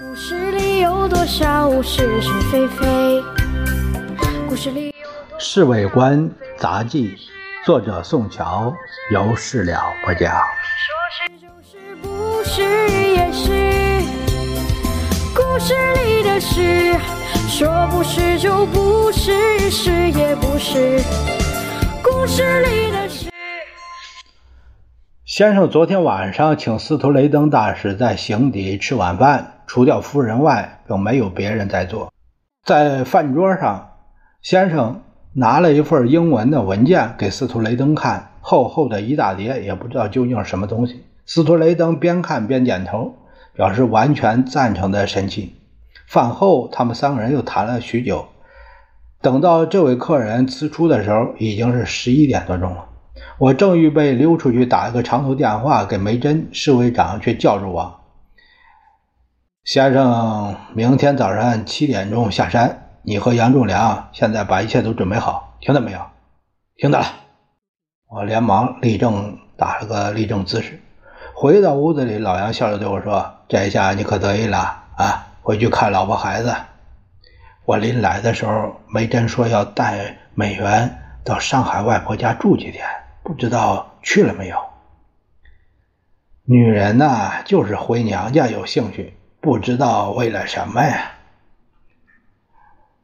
故事里有多少是是非非？故事里《侍卫官杂记》，作者宋乔，由事了播讲。说是就是，不是也是。故事里的事，说不是就不是，是也不是。故事里的事。先生昨天晚上请司徒雷登大使在行邸吃晚饭，除掉夫人外，并没有别人在座。在饭桌上，先生拿了一份英文的文件给司徒雷登看，厚厚的一大叠，也不知道究竟是什么东西。司徒雷登边看边点头，表示完全赞成的神情。饭后，他们三个人又谈了许久。等到这位客人辞出的时候，已经是十一点多钟了。我正预备溜出去打一个长途电话给梅珍，侍卫长却叫住我：“先生，明天早上七点钟下山，你和杨仲良现在把一切都准备好，听到没有？”“听到了。”我连忙立正，打了个立正姿势。回到屋子里，老杨笑着对我说：“这下你可得意了啊，回去看老婆孩子。”我临来的时候，梅珍说要带美元到上海外婆家住几天，不知道去了没有。女人呐，就是回娘家有兴趣，不知道为了什么呀。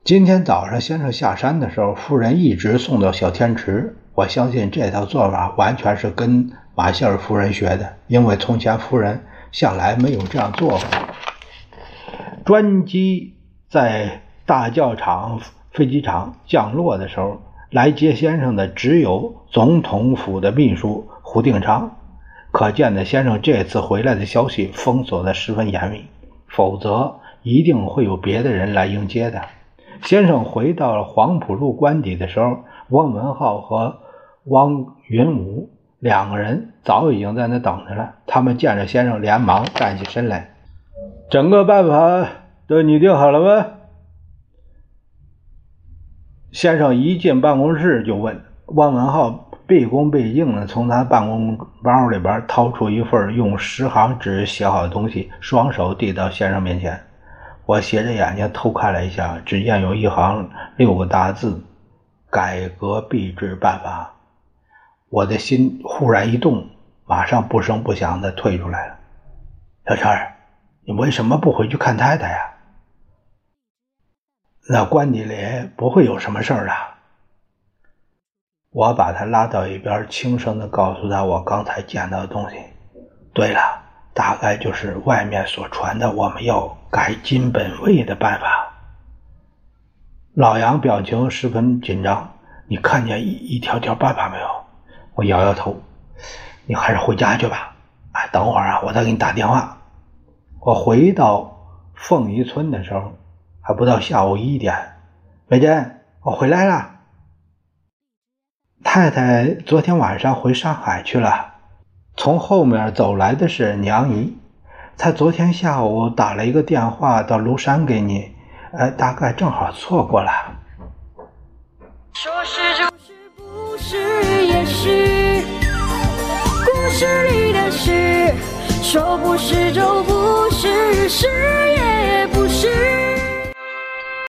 今天早上先生下山的时候，夫人一直送到小天池。我相信这套做法完全是跟马歇尔夫人学的，因为从前夫人向来没有这样做过。专机在大教场飞机场降落的时候，来接先生的只有总统府的秘书胡定昌。可见的，先生这次回来的消息封锁的十分严密，否则一定会有别的人来迎接的。先生回到了黄浦路官邸的时候，汪文浩和汪云武两个人早已经在那等着了。他们见着先生，连忙站起身来：“整个办法都拟定好了吗？”先生一进办公室就问汪文浩，毕恭毕敬地从他办公包里边掏出一份用十行纸写好的东西，双手递到先生面前。我斜着眼睛偷看了一下，只见有一行六个大字：“改革币制办法。”我的心忽然一动，马上不声不响地退出来了。小陈，你为什么不回去看太太呀？那官邸里不会有什么事儿的。我把他拉到一边，轻声的告诉他我刚才捡到的东西。对了，大概就是外面所传的我们要改金本位的办法。老杨表情十分紧张，你看见一一条条办法没有？我摇摇头。你还是回家去吧。哎，等会儿啊，我再给你打电话。我回到凤仪村的时候。还不到下午一点，美珍，我回来了。太太昨天晚上回上海去了，从后面走来的是娘姨。她昨天下午打了一个电话到庐山给你，呃，大概正好错过了。说是就是，不是也是。故事里的事，说不是就不是，是也不。